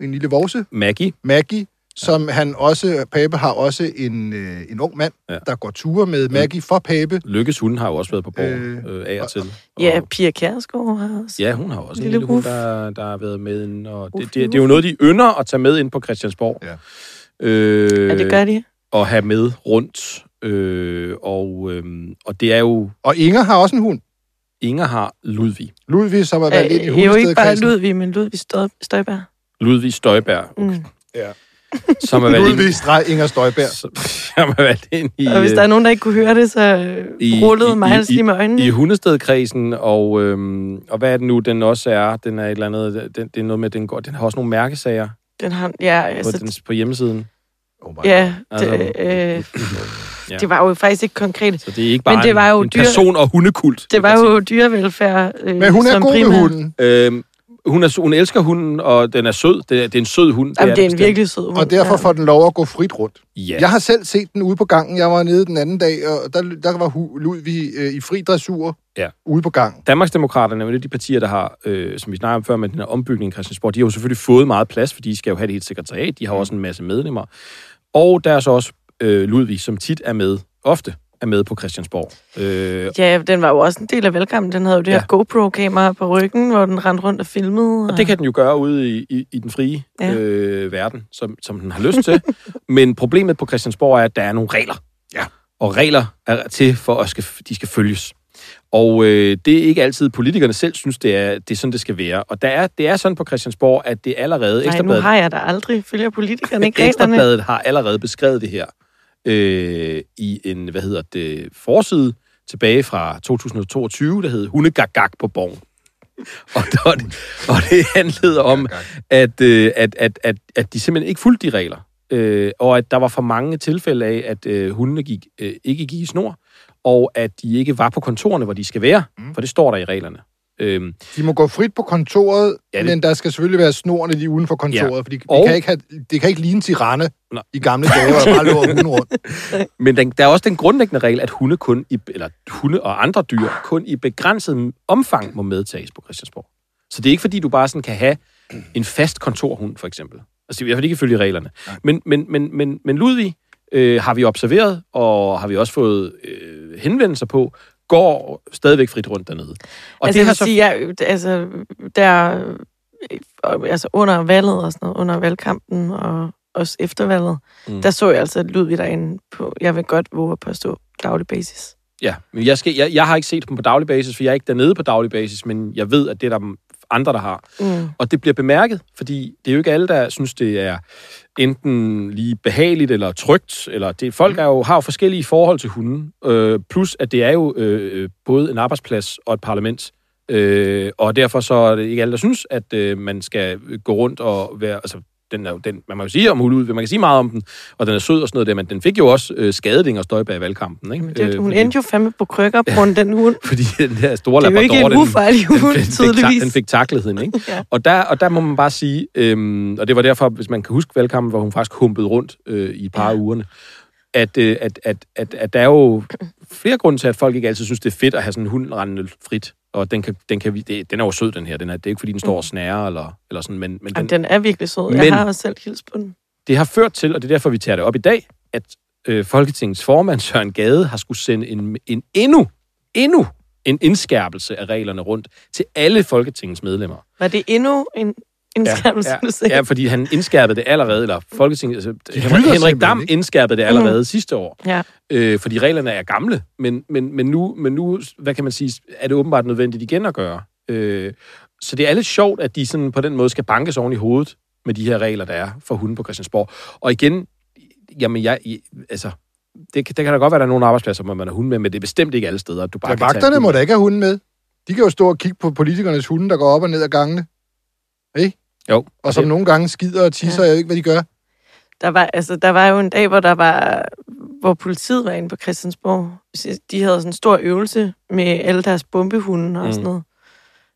en lille vorse, Maggie. Maggie, som han også, Pape har også en, øh, en ung mand, Ja. ja. der går ture med Maggie for Pape. Lykkes hun har jo også været på borgen Øh, øh, af og til. Ja, Og- Pia Kjærsgaard har også. Ja, hun har også Lille en lille hund, der, der har været med ind, og det, Uf, det, det, er jo noget, de ynder at tage med ind på Christiansborg. Ja. Øh, Ja, det gør de. Og have med rundt. Øh, og, øh, og det er jo... Og Inger har også en hund. Inger har Ludvig. Ludvig, som har været lidt i Øh, jo ikke bare hundestedkredsen. Ludvig, men Ludvig Støj- Støjberg. Ludvig Støjberg, Mm. Som har været ind, streg Inger Støjberg. som, [LAUGHS] har været ind i, Og hvis der er nogen, der ikke kunne høre det, så øh, I- rullede i- mig i- altså lige med øjnene. i Hundestedkredsen, og, øhm, og hvad er det nu, den også er? Den er et eller andet, den, det er noget med, den går, den har også nogle mærkesager Den har, ja, på, altså, den, på hjemmesiden. Oh my Ja, Altså, det, øh, Ja. det var jo faktisk ikke konkret. Så det er ikke bare Men det var jo en, en dyr- person- og hundekult. Det var jo dyrevelfærd øh, Men hun er som god med primær. hunden, Øhm, hun, er, hun elsker hunden, og den er sød. Det er, det er en sød hund. Jamen, det er en bestemt. virkelig sød hund. og derfor får den lov at gå frit rundt. Ja. Jeg har selv set den ude på gangen. Jeg var nede den anden dag, og der, der var Ludvig øh, i fri dressur Ja. ude på gangen. Danmarksdemokraterne er jo de partier, der har, øh, som vi snakker om før med den her ombygning i Christiansborg, de har jo selvfølgelig fået meget plads, fordi de skal jo have det helt sekretariat. De har også en masse medlemmer. Og der er så også øh, Ludvig, som tit er med, ofte er med på Christiansborg. Øh, Ja, den var jo også en del af velkommen. Den havde jo det Ja. her GoPro-kamera på ryggen, hvor den rendte rundt og filmede. og det kan den jo gøre ude i, i, i den frie Ja. øh, verden, som, som den har lyst til. [LAUGHS] Men problemet på Christiansborg er, at der er nogle regler. Ja. Og regler er til for, at skal, de skal følges. Og øh, det er ikke altid, politikerne selv synes, det er, det er sådan, det skal være. Og der er, det er sådan på Christiansborg, at det allerede... Nej, nu har jeg da aldrig. Følger politikerne ikke? [LAUGHS] Ekstrabladet har allerede beskrevet det her øh, i en, hvad hedder det, forside tilbage fra 2022, der hed Hundegagag på Borg. [LAUGHS] Og, og, det, og det handlede om, at, øh, at, at, at, at de simpelthen ikke fulgte de regler. Øh, og at der var for mange tilfælde af, at øh, hundene gik, øh, ikke gik i snor, og at de ikke var på kontorerne, hvor de skal være, mm. for det står der i reglerne. Øhm, De må gå frit på kontoret, Ja, det- men der skal selvfølgelig være snorene lige uden for kontoret, Ja. fordi det, Og- kan ikke have, det kan ikke ligne tyranne Nå. i gamle dage, hvor der bare løber hunden rundt. [LAUGHS] Men den, der er også den grundlæggende regel, at hunde, kun i, eller hunde og andre dyr kun i begrænset omfang må medtages på Christiansborg. Så det er ikke fordi, du bare sådan kan have en fast kontorhund, for eksempel. Altså, det er i hvert fald ikke ifølge reglerne. Men, men, men, men, men Ludvig øh, har vi observeret, og har vi også fået øh, henvendelser på, går stadigvæk frit rundt dernede. Og altså, det har så... sige, jeg, altså, der, altså under valget og sådan noget, under valgkampen og også efter valget, Mm. der så jeg altså Ludvig derinde på, jeg vil godt våge at påstå, daglig basis. Ja, men jeg, skal, jeg, jeg har ikke set dem på daglig basis, for jeg er ikke dernede på daglig basis, men jeg ved, at det er der andre, der har. Mm. Og det bliver bemærket, fordi det er jo ikke alle, der synes, det er enten lige behageligt eller trygt. Eller det, folk er jo, har jo forskellige forhold til hunden. Øh, plus, at det er jo øh, både en arbejdsplads og et parlament. Øh, og derfor så er det ikke alle, der synes, at øh, man skal gå rundt og være... Altså, den er jo, den, man må jo sige om Hulu, man kan sige meget om den, og den er sød og sådan noget der, men den fik jo også øh, skadet Inger Støjberg i valgkampen. Ikke? Men det, hun fordi, endte jo fandme på krykker på af den hund. [LAUGHS] fordi den der store Det er jo ikke labrador, en den- ufarlig den, den, fik, tydeligvis. den fik taklet hende, ikke? [LAUGHS] Ja. Og, der, og der må man bare sige, øhm, og det var derfor, hvis man kan huske valgkampen, hvor hun faktisk humpede rundt øh, i et par af ugerne, at, øh, at, at, at, at der er jo flere grunde til, at folk ikke altid synes, det er fedt at have sådan en hund rendende frit. Og den, kan, den, kan, vi- det, den er jo sød, den her. Den er, det er ikke, fordi den står og snærer, eller, eller sådan, men, men Jamen, den, den er virkelig sød. Men- Jeg har også selv hils på den. det har ført til, og det er derfor, vi tager det op i dag, at øh, Folketingets formand, Søren Gade, har skulle sende en, en endnu, endnu en indskærpelse af reglerne rundt til alle Folketingets medlemmer. Var det endnu en indskærpelse, ja, sagde? ja, fordi han indskærpede det allerede, eller Folketinget, altså, Henrik, Henrik Dam ikke. indskærpede det allerede mm. sidste år, Ja. øh, fordi reglerne er gamle, men, men, men, nu, men nu, hvad kan man sige, er det åbenbart nødvendigt igen at gøre. Øh, så det er lidt sjovt, at de sådan på den måde skal bankes oven i hovedet med de her regler, der er for hunden på Christiansborg. Og igen, jamen jeg, altså, det, kan- det kan da godt være, at der er nogle arbejdspladser, hvor man har hund med, men det er bestemt ikke alle steder, at du bare Ja, kan tage en vagterne må da ikke have hunden med. De kan jo stå og kigge på politikernes hunde, der går op og ned ad gangene. Ikke? Jo, Og som det- nogle gange skider og tisser, ja. jeg ved ikke, hvad de gør. Der var, altså, der var jo en dag, hvor der var, hvor politiet var inde på Christiansborg. De havde sådan en stor øvelse med alle deres bombehunde og Mm. sådan noget.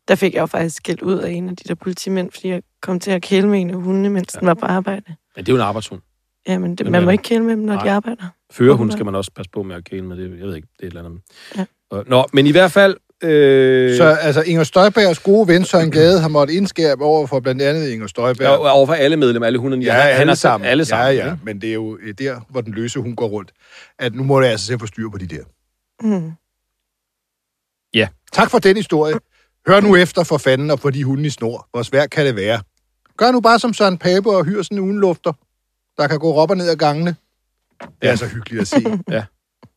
Der fik jeg jo faktisk skældt ud af en af de der politimænd, fordi jeg kom til at kæle med en af hundene, mens ja. den var på arbejde. Men det er jo en arbejdshund. Det, Men, man må ikke kæle med dem, når nej. de arbejder. Førerhund skal man også passe på med at kæle med. Det, jeg ved ikke, det er et eller andet. Ja. Og- Nå, men i hvert fald... Øh, Så altså, Inger Støjbergs gode ven Søren Gade har måttet indskærpe over for blandt andet Inger Støjberg. ja, over for alle medlemmer, alle 109. Ja, han, alle han har sammen. Alle sammen. Ja, ja, ikke? men det er jo øh, der, hvor den løse hun går rundt. At nu må det altså se få styr på de der. Mm. Tak for den historie. Hør nu efter for fanden og for de hunde i snor. Hvor svært kan det være? Gør nu bare som Søren Pape og hyr sådan en ugenlufter, der kan gå op og ned ad gangene. Det er Ja. så hyggeligt at se. Ja.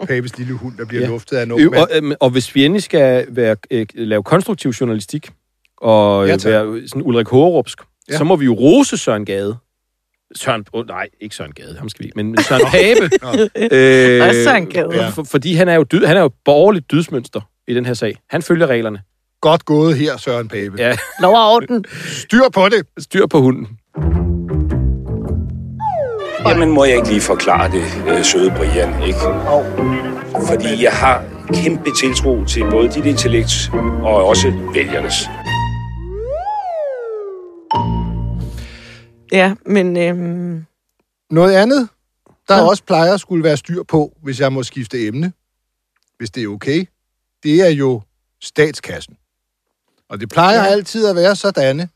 Papes lille hund, der bliver Ja. luftet af en ung Øh, mand. og, øh, og hvis vi endelig skal være, øh, lave konstruktiv journalistik, og Ja, ja, tak. være sådan Ulrik Hårupsk, Ja. så må vi jo rose Søren Gade. Søren, oh, nej, ikke Søren Gade, ham skal vi, men, men Søren Pape. [LAUGHS] øh, Også Søren Gade. Ja. For, fordi han er jo, dyd, han er jo borgerligt dydsmønster i den her sag. Han følger reglerne. Godt gået her, Søren Pape. Ja, Lov og orden. Styr på det! styr på hunden. Jamen, må jeg ikke lige forklare det, øh, søde Brian, ikke? Fordi jeg har kæmpe tiltro til både dit intellekt og også vælgernes. Ja, men øhm, Noget andet, der Ja. også plejer at skulle være styr på, hvis jeg må skifte emne, hvis det er okay, det er jo statskassen. Og det plejer ja. altid at være sådan,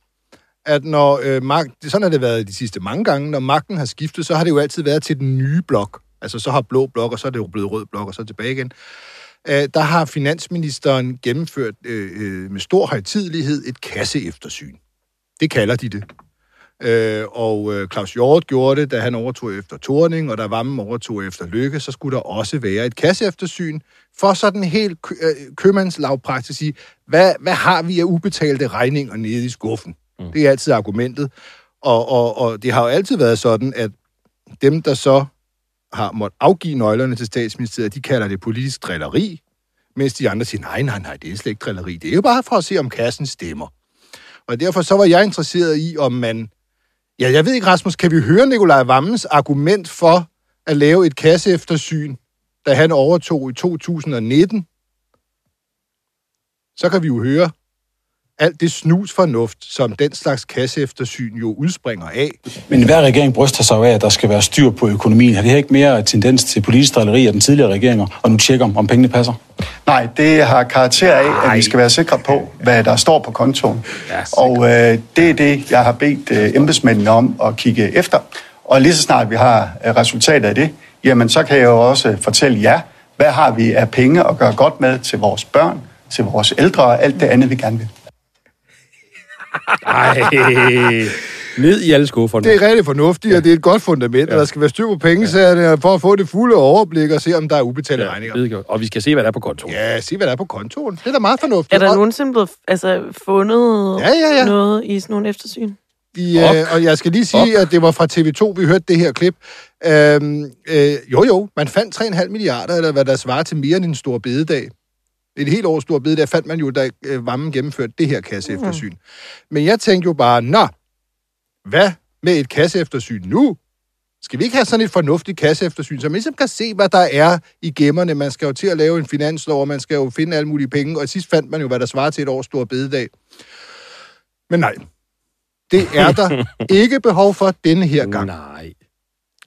at når øh, magt, sådan har det været de sidste mange gange, når magten har skiftet, så har det jo altid været til den nye blok. Altså så har blå blok, og så er det jo blevet rød blok, og så tilbage igen. Øh, der har finansministeren gennemført øh, øh, med stor højtidelighed et kasseeftersyn. Det kalder de det. Øh, og øh, Claus Hjort gjorde det, da han overtog efter Torning, og da Vammen overtog efter Lykke, så skulle der også være et kasseeftersyn for sådan helt kø- øh, at sige, hvad, hvad har vi af ubetalte regninger nede i skuffen? Mm. Det er altid argumentet. Og, og, og det har jo altid været sådan, at dem, der så har måttet afgive nøglerne til statsministeriet, de kalder det politisk drilleri, mens de andre siger, nej, nej, nej, det er slet ikke drilleri. Det er jo bare for at se, om kassen stemmer. Og derfor så var jeg interesseret i, om man... Ja, jeg ved ikke, Rasmus, kan vi høre Nikolaj Vammens argument for at lave et kasseeftersyn, da han overtog i 2019? Så kan vi jo høre alt det snusfornuft, som den slags kasseeftersyn jo udspringer af. Men hver regering bryster sig af, at der skal være styr på økonomien. Har det her ikke mere tendens til politisk drilleri af den tidligere regeringer, og nu tjekker, om pengene passer? Nej, det har karakter af, at vi skal være sikre på, hvad der står på kontoen. Og øh, det er det, jeg har bedt øh, embedsmændene om at kigge efter. Og lige så snart vi har øh, resultatet af det, jamen så kan jeg jo også fortælle jer, hvad har vi af penge at gøre godt med til vores børn, til vores ældre og alt det andet, vi gerne vil. Ej, ned i alle skufferne. Det er rigtig fornuftigt, og det er et godt fundament, ja. og der skal være styr på pengesagerne for at få det fulde overblik og se, om der er ubetalte ja, regninger. Ved godt. Og vi skal se, hvad der er på kontoen. Ja, se, hvad der er på kontoen. Det er da meget fornuftigt. er der Og- nogensinde blevet altså, fundet Ja, ja, ja. noget i sådan nogle eftersyn? I, øh, og jeg skal lige sige, at det var fra TV2, vi hørte det her klip. Øhm, øh, jo, jo, man fandt 3,5 milliarder, eller hvad der svarer til mere end en stor bededag. Et helt års stor bededag fandt man jo, da øh, Vammen gennemførte det her kasseeftersyn. Mm. Men jeg tænkte jo bare, nå, hvad med et kasseeftersyn nu? Skal vi ikke have sådan et fornuftigt kasseeftersyn, så man ligesom kan se, hvad der er i gemmerne? Man skal jo til at lave en finanslov, og man skal jo finde alle mulige penge, og sidst fandt man jo, hvad der svarer til et års stor bededag. Men nej, det er der [LAUGHS] ikke behov for denne her gang. Nej.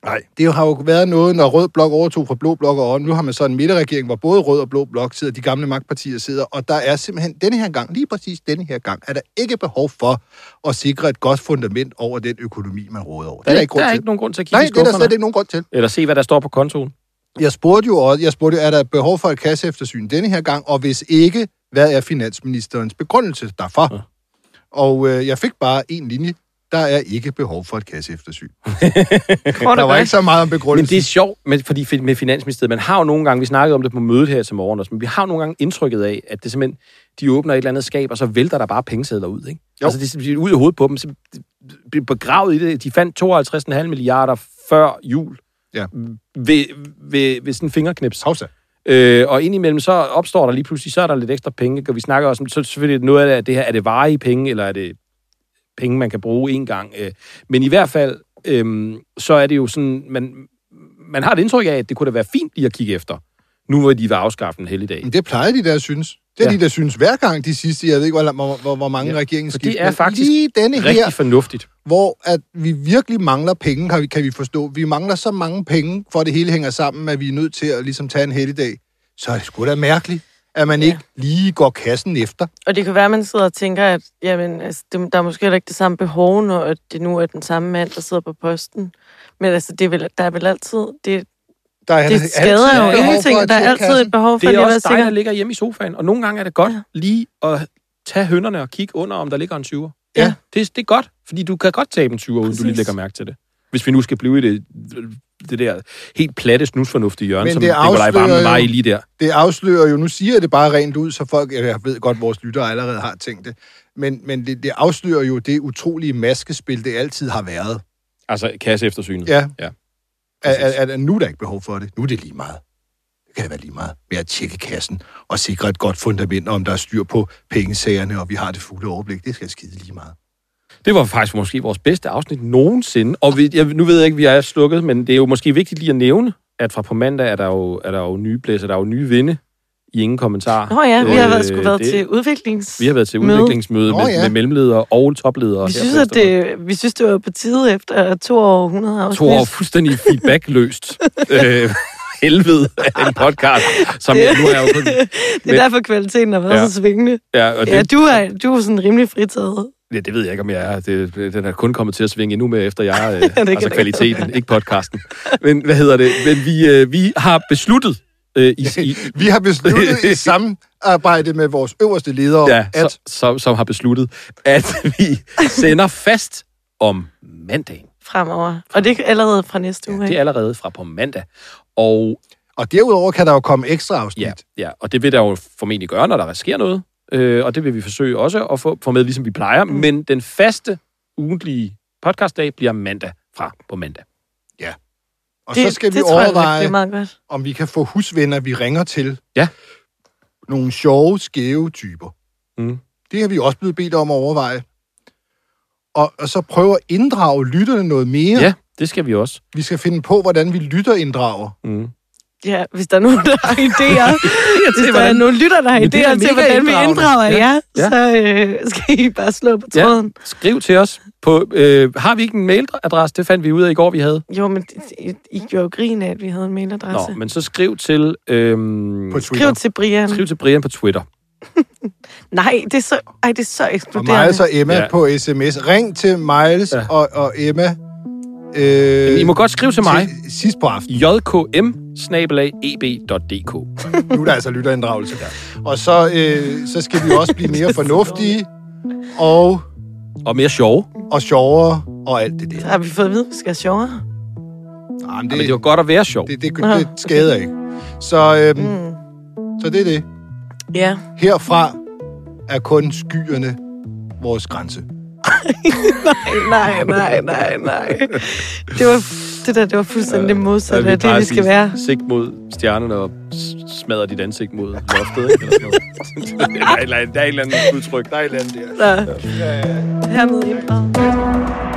Nej, det har jo været noget, når Rød Blok overtog fra Blå Blok og nu har man så en midterregering, hvor både Rød og Blå Blok sidder, de gamle magtpartier sidder, og der er simpelthen denne her gang, lige præcis denne her gang, er der ikke behov for at sikre et godt fundament over den økonomi, man råder over. Det Der er er, ikke grund der er til. ikke nogen grund til at kigge Nej, det er der slet ikke nogen grund til. Eller se, hvad der står på kontoen. Jeg spurgte jo også, jeg spurgte, er der behov for et kasseeftersyn denne her gang, og hvis ikke, hvad er finansministerens begrundelse derfor? Ja. Og øh, jeg fik bare en linje. Der er ikke behov for et kasseeftersyn. [LAUGHS] der var ikke så meget om Men begrundelsen. det er sjovt med, fordi, med Finansministeriet. Man har jo nogle gange, vi snakkede om det på mødet her til morgen, også, men vi har nogle gange indtrykket af, at det simpelthen, de åbner et eller andet skab, og så vælter der bare pengesedler ud. Ikke? Jo. Altså, det er ud i hovedet på dem. Så bliver begravet i det. De fandt 52,5 milliarder før jul. Ja. Ved, ved, ved sådan en fingerknips. Havsa. Øh, og indimellem så opstår der lige pludselig, så er der lidt ekstra penge, og vi snakker også om, så selvfølgelig noget af det her, er det varige penge, eller er det penge, man kan bruge en gang. Øh, men i hvert fald, øh, så er det jo sådan, man, man har et indtryk af, at det kunne da være fint lige at kigge efter, nu hvor de vil afskaffe en helligdag. Men det plejer de der synes. Det er Ja. de der synes hver gang de sidste, jeg ved ikke, hvor, hvor, hvor, hvor mange ja. regeringer For det er faktisk lige denne Rigtig her, fornuftigt. hvor at vi virkelig mangler penge, kan vi, kan vi forstå. Vi mangler så mange penge, for at det hele hænger sammen, at vi er nødt til at ligesom tage en helligdag. Så er det sgu da mærkeligt, at man ja. ikke lige går kassen efter. Og det kan være, at man sidder og tænker, at jamen, altså, det, der er måske heller ikke det samme behov, når at det nu er den samme mand, der sidder på posten. Men altså, det er vel, der er vel altid... Det, Der er det skader jo ingenting. Der er altid et behov for Det lige er at være også dig, sikker. der ligger hjemme i sofaen, og nogle gange er det godt Ja. lige at tage hønderne og kigge under, om der ligger en 20'er. Ja. Det, det er godt, fordi du kan godt tabe en 20'er, uden du lige lægger mærke til det. Hvis vi nu skal blive i det, det der helt platte, snusfornuftige hjørne, som det Nikolaj Vammen var i lige der. Det afslører jo, nu siger jeg det bare rent ud, så folk, jeg ved godt, vores lyttere allerede har tænkt det, men, men det, det afslører jo det utrolige maskespil, det altid har været. Altså kasse eftersynet. Ja. ja. At, at, at, nu er der ikke behov for det. Nu er det lige meget. Det kan det være lige meget med at tjekke kassen og sikre et godt fundament, om der er styr på pengesagerne, og vi har det fulde overblik. Det skal skide lige meget. Det var faktisk måske vores bedste afsnit nogensinde. Og vi, jeg, nu ved jeg ikke, vi er slukket, men det er jo måske vigtigt lige at nævne, at fra på mandag er der jo, er der jo nye blæser, der er jo nye vinde i ingen kommentar. Nå ja, vi har været, sgu Øh, været det- til udviklings... Vi har været til møde. udviklingsmøde Nå med, ja. med mellemledere og topledere. Vi synes, at det, vi synes, det var på tide efter to år 100 afsnit. to år fuldstændig feedbackløst. [LAUGHS] øh, helvede af en podcast, som jeg, nu er jo kun... Det er derfor, kvaliteten har været Ja. så svingende. Ja, og det, Ja, du er, du er sådan rimelig fritaget. Ja, det ved jeg ikke, om jeg er. Det, den er kun kommet til at svinge endnu mere, efter jeg [LAUGHS] øh, kan altså du kvaliteten, ikke podcasten. Men hvad hedder det? Men vi, øh, vi har besluttet øh, i, i, [LAUGHS] Vi har besluttet i [LAUGHS] samarbejde med vores øverste ledere, ja, at så, som, som har besluttet, at vi sender fast om mandagen. fremover. Og det er allerede fra næste uge. Det er allerede fra på mandag. Og Og derudover kan der jo komme ekstra afsnit. ja, ja, og det vil der jo formentlig gøre, når der sker noget. Øh, og det vil vi forsøge også at få, få med, ligesom vi plejer. Mm. Men den faste ugentlige podcastdag bliver mandag fra på mandag. Og det, så skal vi det jeg, overveje, det er meget godt. om vi kan få husvenner, vi ringer til. Ja. Nogle sjove, skæve typer. Mm. Det har vi også blevet bedt om at overveje. Og, og så prøve at inddrage lytterne noget mere. Ja, det skal vi også. Vi skal finde på, hvordan vi lytter inddrager. Mm. Ja, hvis der er nogen, der har idéer. [LAUGHS] hvis der er nogle lytter, der har er idéer til, hvordan vi inddrager Ja, jer, ja. så øh, skal I bare slå på Ja, tråden. skriv til os. På, øh, har vi ikke en mailadresse? Det fandt vi ud af i går, vi havde. Jo, men I, gjorde jo grin af, at vi havde en mailadresse. Nå, men så skriv til, øhm, På Skriv Twitter. til Brian. skriv til Brian på Twitter. [LAUGHS] Nej, det er så, ej, det er så Og eksploderende. Miles og Emma Ja. ja. på sms. Ring til Miles Ja. ja. og, og Emma. Øh, I må godt skrive til mig. Til sidst på aftenen. jkm eb.dk. [LAUGHS] Nu er der altså lytterinddragelse der. Og så, øh, så skal vi også blive mere fornuftige og, Og mere sjove. og sjovere og alt det der. Så har vi fået at vide, at vi skal have sjovere. Jamen, Det, men det var godt at være sjov. det, det, det, det skader ikke. Så, øhm, Mm. så det er det. Ja. Herfra er kun skyerne vores grænse. [LAUGHS] Nej, nej, nej, nej. Det var, det der, det var fuldstændig det modsatte af det, vi skal være. Sigt mod stjernerne og smadrer dit ansigt mod loftet. Ikke? Eller sådan noget. [LAUGHS] der, er et eller andet, der er et eller andet udtryk. Der er et eller andet der. Så, hermed inddraget.